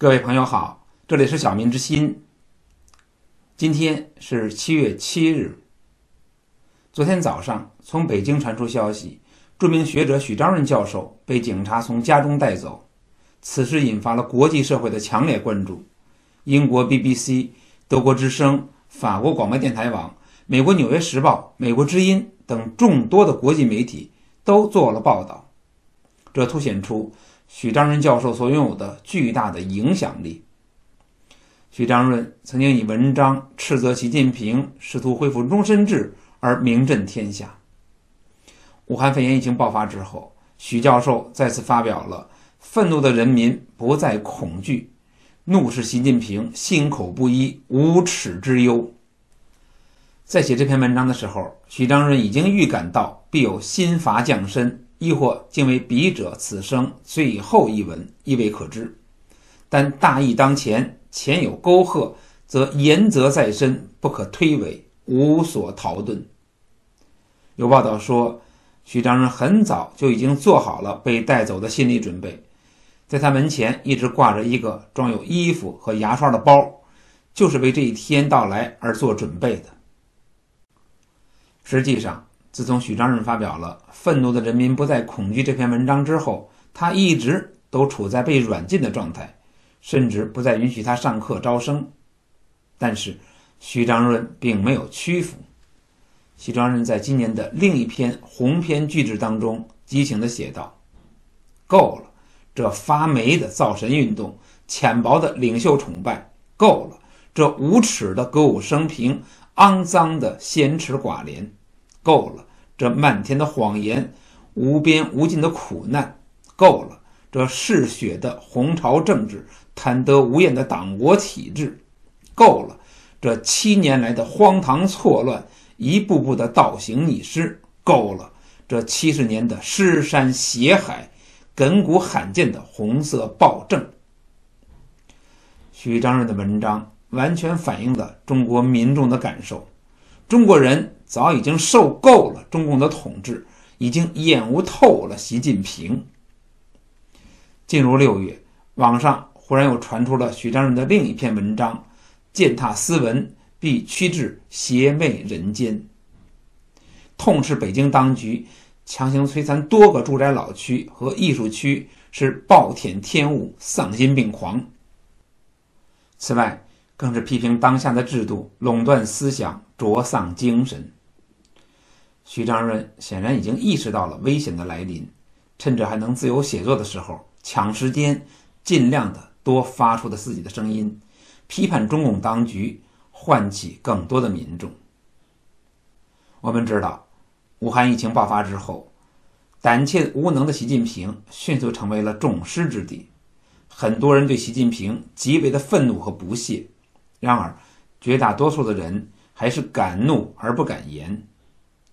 各位朋友好，这里是小民之心。今天是七月七日。昨天早上，从北京传出消息，著名学者许章润教授被警察从家中带走。此事引发了国际社会的强烈关注。英国 BBC、德国之声、法国广播电台网、美国《纽约时报》、美国之音等众多的国际媒体都做了报道。这凸显出。许章润教授所拥有的巨大的影响力。许章润曾经以文章斥责习近平试图恢复终身制而名震天下。武汉肺炎疫情爆发之后，许教授再次发表了“愤怒的人民不再恐惧，怒视习近平心口不一，无耻之忧”。在写这篇文章的时候，许章润已经预感到必有新阀降身。亦或竟为笔者此生最后一文，亦未可知。但大义当前，前有沟壑，则言则在身，不可推诿，无所逃遁。有报道说，许章人很早就已经做好了被带走的心理准备，在他门前一直挂着一个装有衣服和牙刷的包，就是为这一天到来而做准备的。实际上，自从许章润发表了《愤怒的人民不再恐惧》这篇文章之后，他一直都处在被软禁的状态，甚至不再允许他上课招生。但是，许章润并没有屈服。许章润在今年的另一篇鸿篇巨制当中激情地写道：“够了，这发霉的造神运动，浅薄的领袖崇拜，够了，这无耻的歌舞升平，肮脏的先耻寡廉，够了。”这漫天的谎言，无边无尽的苦难，够了；这嗜血的红朝政治，贪得无厌的党国体制，够了；这七年来的荒唐错乱，一步步的倒行逆施，够了；这七十年的尸山血海，亘古罕见的红色暴政。许章润的文章完全反映了中国民众的感受，中国人。早已经受够了中共的统治，已经厌恶透了习近平。进入六月，网上忽然又传出了许章润的另一篇文章：“践踏斯文，必趋至邪魅人间。”痛斥北京当局强行摧残多个住宅老区和艺术区是暴殄天物、丧心病狂。此外，更是批评当下的制度垄断思想、灼丧精神。徐章润显然已经意识到了危险的来临，趁着还能自由写作的时候，抢时间，尽量的多发出的自己的声音，批判中共当局，唤起更多的民众。我们知道，武汉疫情爆发之后，胆怯无能的习近平迅速成为了众矢之的，很多人对习近平极为的愤怒和不屑。然而，绝大多数的人还是敢怒而不敢言。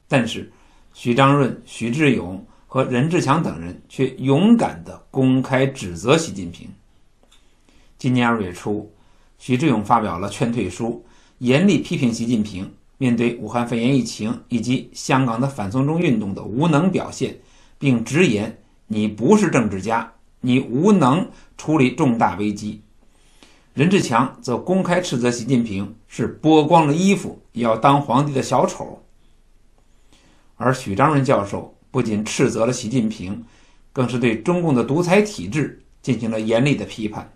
但是，许章润、许志勇和任志强等人却勇敢地公开指责习近平。今年二月初，许志勇发表了劝退书，严厉批评习近平面对武汉肺炎疫情以及香港的反送中运动的无能表现，并直言：“你不是政治家，你无能处理重大危机。”任志强则公开斥责习近平是剥光了衣服也要当皇帝的小丑。而许章润教授不仅斥责了习近平，更是对中共的独裁体制进行了严厉的批判。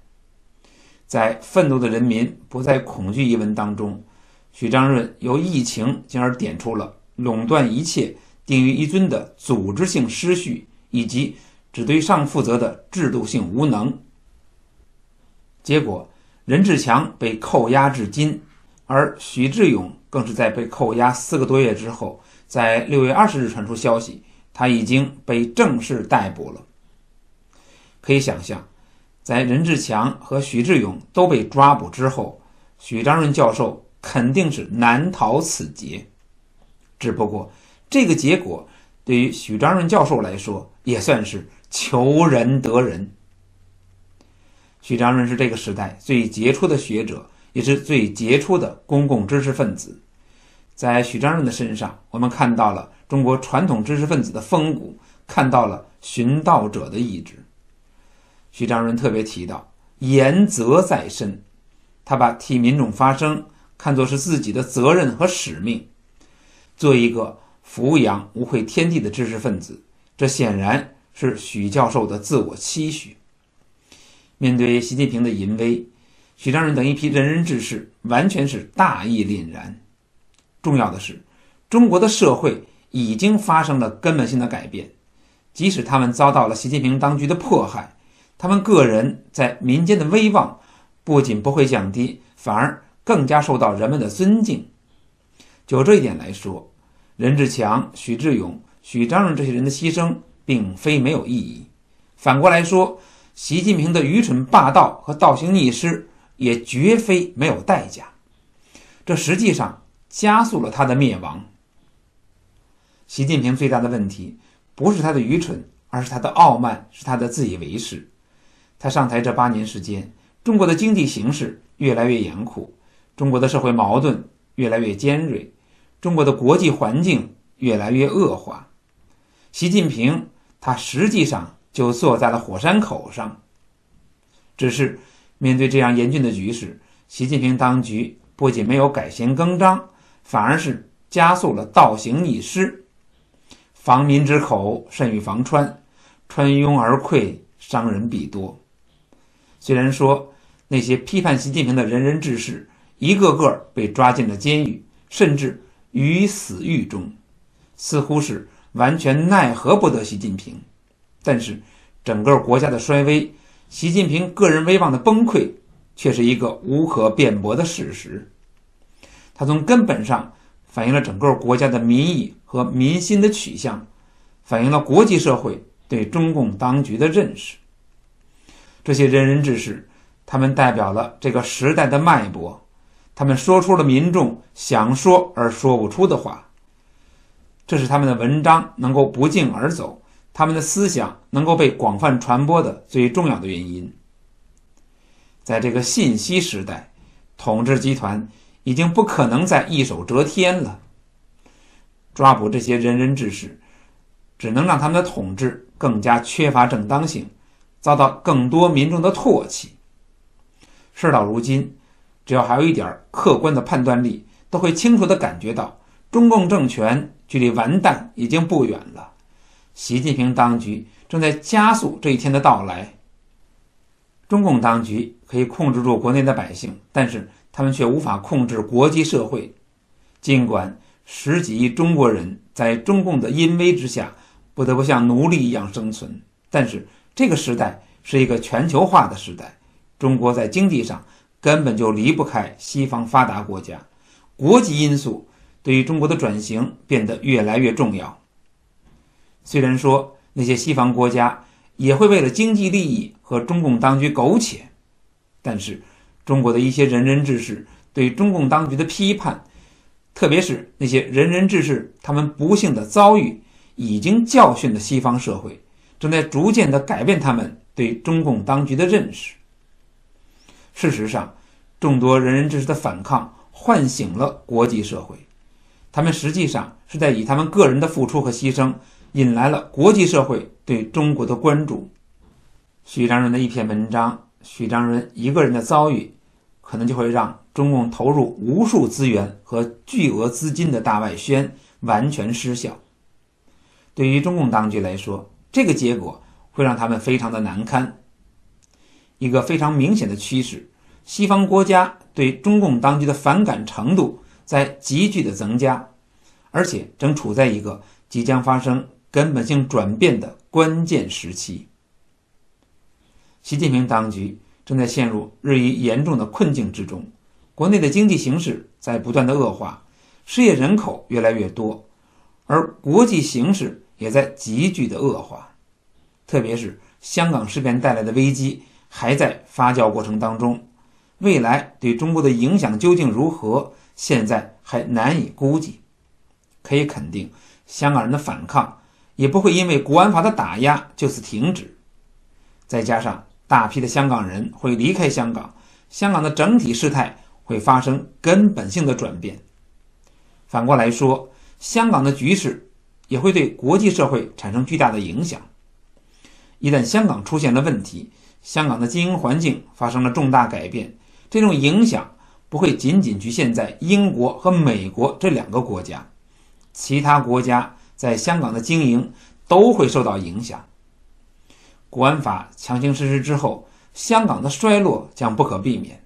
在《愤怒的人民不再恐惧》一文当中，许章润由疫情进而点出了垄断一切、定于一尊的组织性失序，以及只对上负责的制度性无能。结果，任志强被扣押至今，而许志勇更是在被扣押四个多月之后。在六月二十日传出消息，他已经被正式逮捕了。可以想象，在任志强和许志勇都被抓捕之后，许章润教授肯定是难逃此劫。只不过，这个结果对于许章润教授来说，也算是求仁得仁。许章润是这个时代最杰出的学者，也是最杰出的公共知识分子。在许章润的身上，我们看到了中国传统知识分子的风骨，看到了寻道者的意志。许章润特别提到，言责在身。他把替民众发声看作是自己的责任和使命。做一个抚养无愧天地的知识分子，这显然是许教授的自我期许。面对习近平的淫威，许章润等一批仁人志士完全是大义凛然。重要的是，中国的社会已经发生了根本性的改变，即使他们遭到了习近平当局的迫害，他们个人在民间的威望。不仅不会降低，反而更加受到人们的尊敬。就这一点来说，任志强、许志勇、许章润这些人的牺牲并非没有意义。反过来说，习近平的愚蠢霸道和倒行逆施也绝非没有代价。这实际上加速了他的灭亡。习近平最大的问题不是他的愚蠢，而是他的傲慢，是他的自以为是。他上台这八年时间。中国的经济形势越来越严酷，中国的社会矛盾越来越尖锐，中国的国际环境越来越恶化。习近平他实际上就坐在了火山口上。只是面对这样严峻的局势，习近平当局不仅没有改弦更张，反而是加速了倒行逆施。防民之口甚于防川，川拥而溃，伤人必多。虽然说那些批判习近平的仁人志士一个个被抓进了监狱，甚至于死狱中，似乎是完全奈何不得习近平，但是整个国家的衰微，习近平个人威望的崩溃，却是一个无可辩驳的事实。它从根本上反映了整个国家的民意和民心的取向，反映了国际社会对中共当局的认识。这些仁人志士，他们代表了这个时代的脉搏，他们说出了民众想说而说不出的话。这是他们的文章能够不胫而走，他们的思想能够被广泛传播的最重要的原因。在这个信息时代，统治集团已经不可能再一手遮天了。抓捕这些仁人志士，只能让他们的统治更加缺乏正当性。遭到更多民众的唾弃。事到如今，只要还有一点客观的判断力，都会清楚地感觉到，中共政权距离完蛋已经不远了。习近平当局正在加速这一天的到来。中共当局可以控制住国内的百姓，但是他们却无法控制国际社会。尽管十几亿中国人在中共的阴威之下，不得不像奴隶一样生存，但是。这个时代是一个全球化的时代，中国在经济上根本就离不开西方发达国家，国际因素对于中国的转型变得越来越重要。虽然说那些西方国家也会为了经济利益和中共当局苟且，但是中国的一些仁人志士对中共当局的批判，特别是那些仁人志士他们不幸的遭遇，已经教训了西方社会。正在逐渐地改变他们对中共当局的认识。事实上，众多仁人志士的反抗唤醒了国际社会，他们实际上是在以他们个人的付出和牺牲，引来了国际社会对中国的关注。许章润的一篇文章，许章润一个人的遭遇，可能就会让中共投入无数资源和巨额资金的大外宣完全失效。对于中共当局来说，这个结果会让他们非常的难堪。一个非常明显的趋势，西方国家对中共当局的反感程度在急剧的增加，而且正处在一个即将发生根本性转变的关键时期。习近平当局正在陷入日益严重的困境之中，国内的经济形势在不断的恶化，失业人口越来越多，而国际形势。也在急剧的恶化，特别是香港事变带来的危机还在发酵过程当中，未来对中国的影响究竟如何，现在还难以估计。可以肯定，香港人的反抗也不会因为国安法的打压就此停止。再加上大批的香港人会离开香港，香港的整体事态会发生根本性的转变。反过来说，香港的局势。也会对国际社会产生巨大的影响。一旦香港出现了问题，香港的经营环境发生了重大改变，这种影响不会仅仅局限在英国和美国这两个国家，其他国家在香港的经营都会受到影响。国安法强行实施之后，香港的衰落将不可避免，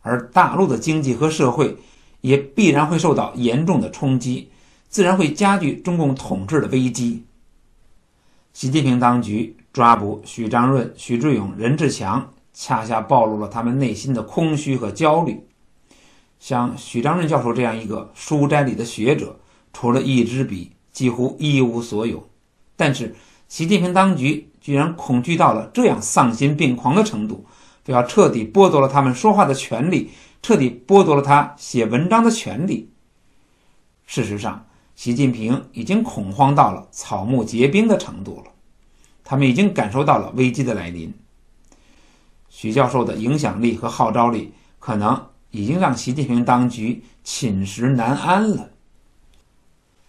而大陆的经济和社会也必然会受到严重的冲击，自然会加剧中共统治的危机。习近平当局抓捕许章润、许志勇、任志强，恰恰暴露了他们内心的空虚和焦虑。像许章润教授这样一个书斋里的学者，除了一支笔，几乎一无所有。但是习近平当局。居然恐惧到了这样丧心病狂的程度，非要彻底剥夺了他们说话的权利，彻底剥夺了他写文章的权利。事实上，习近平已经恐慌到了草木皆兵的程度了，他们已经感受到了危机的来临。徐教授的影响力和号召力，可能已经让习近平当局寝食难安了。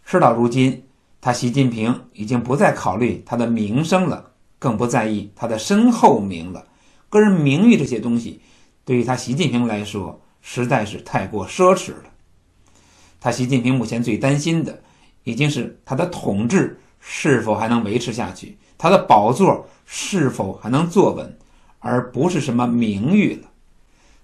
事到如今，他习近平已经不再考虑他的名声了。更不在意他的身后名了，个人名誉这些东西，对于他习近平来说实在是太过奢侈了。他习近平目前最担心的，已经是他的统治是否还能维持下去，他的宝座是否还能坐稳，而不是什么名誉了。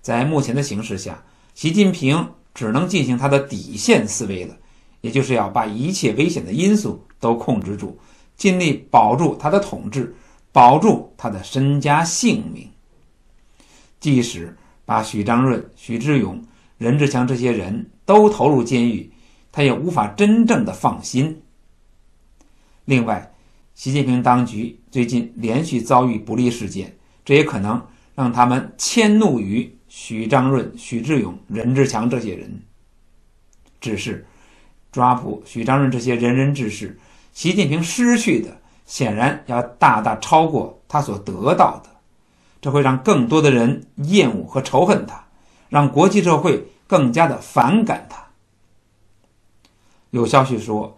在目前的形势下，习近平只能进行他的底线思维了，也就是要把一切危险的因素都控制住，尽力保住他的统治。保住他的身家性命，即使把许章润、许志勇、任志强这些人都投入监狱，他也无法真正的放心。另外，习近平当局最近连续遭遇不利事件，这也可能让他们迁怒于许章润、许志勇、任志强这些人。只是抓捕许章润这些仁人志士，习近平失去的。显然要大大超过他所得到的，这会让更多的人厌恶和仇恨他，让国际社会更加的反感他。有消息说，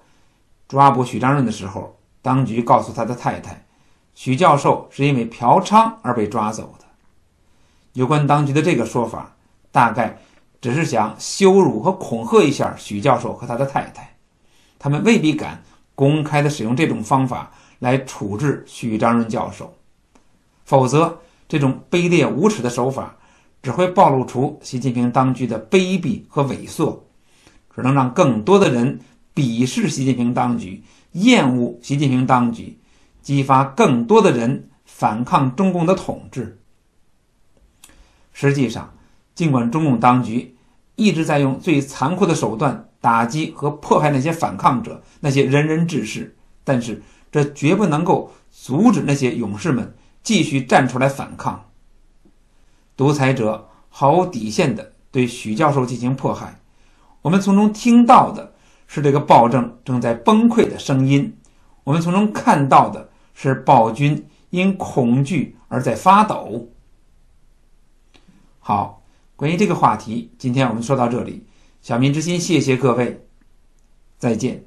抓捕许章润的时候，当局告诉他的太太，许教授是因为嫖娼而被抓走的。有关当局的这个说法，大概只是想羞辱和恐吓一下许教授和他的太太，他们未必敢公开的使用这种方法。来处置许章润教授，否则这种卑劣无耻的手法只会暴露出习近平当局的卑鄙和猥琐，只能让更多的人鄙视习近平当局、厌恶习近平当局，激发更多的人反抗中共的统治。实际上，尽管中共当局一直在用最残酷的手段打击和迫害那些反抗者、那些仁人志士，但是。这绝不能够阻止那些勇士们继续站出来反抗。独裁者毫无底线地对许教授进行迫害，我们从中听到的是这个暴政正在崩溃的声音，我们从中看到的是暴君因恐惧而在发抖。好，关于这个话题，今天我们说到这里。小民之心，谢谢各位，再见。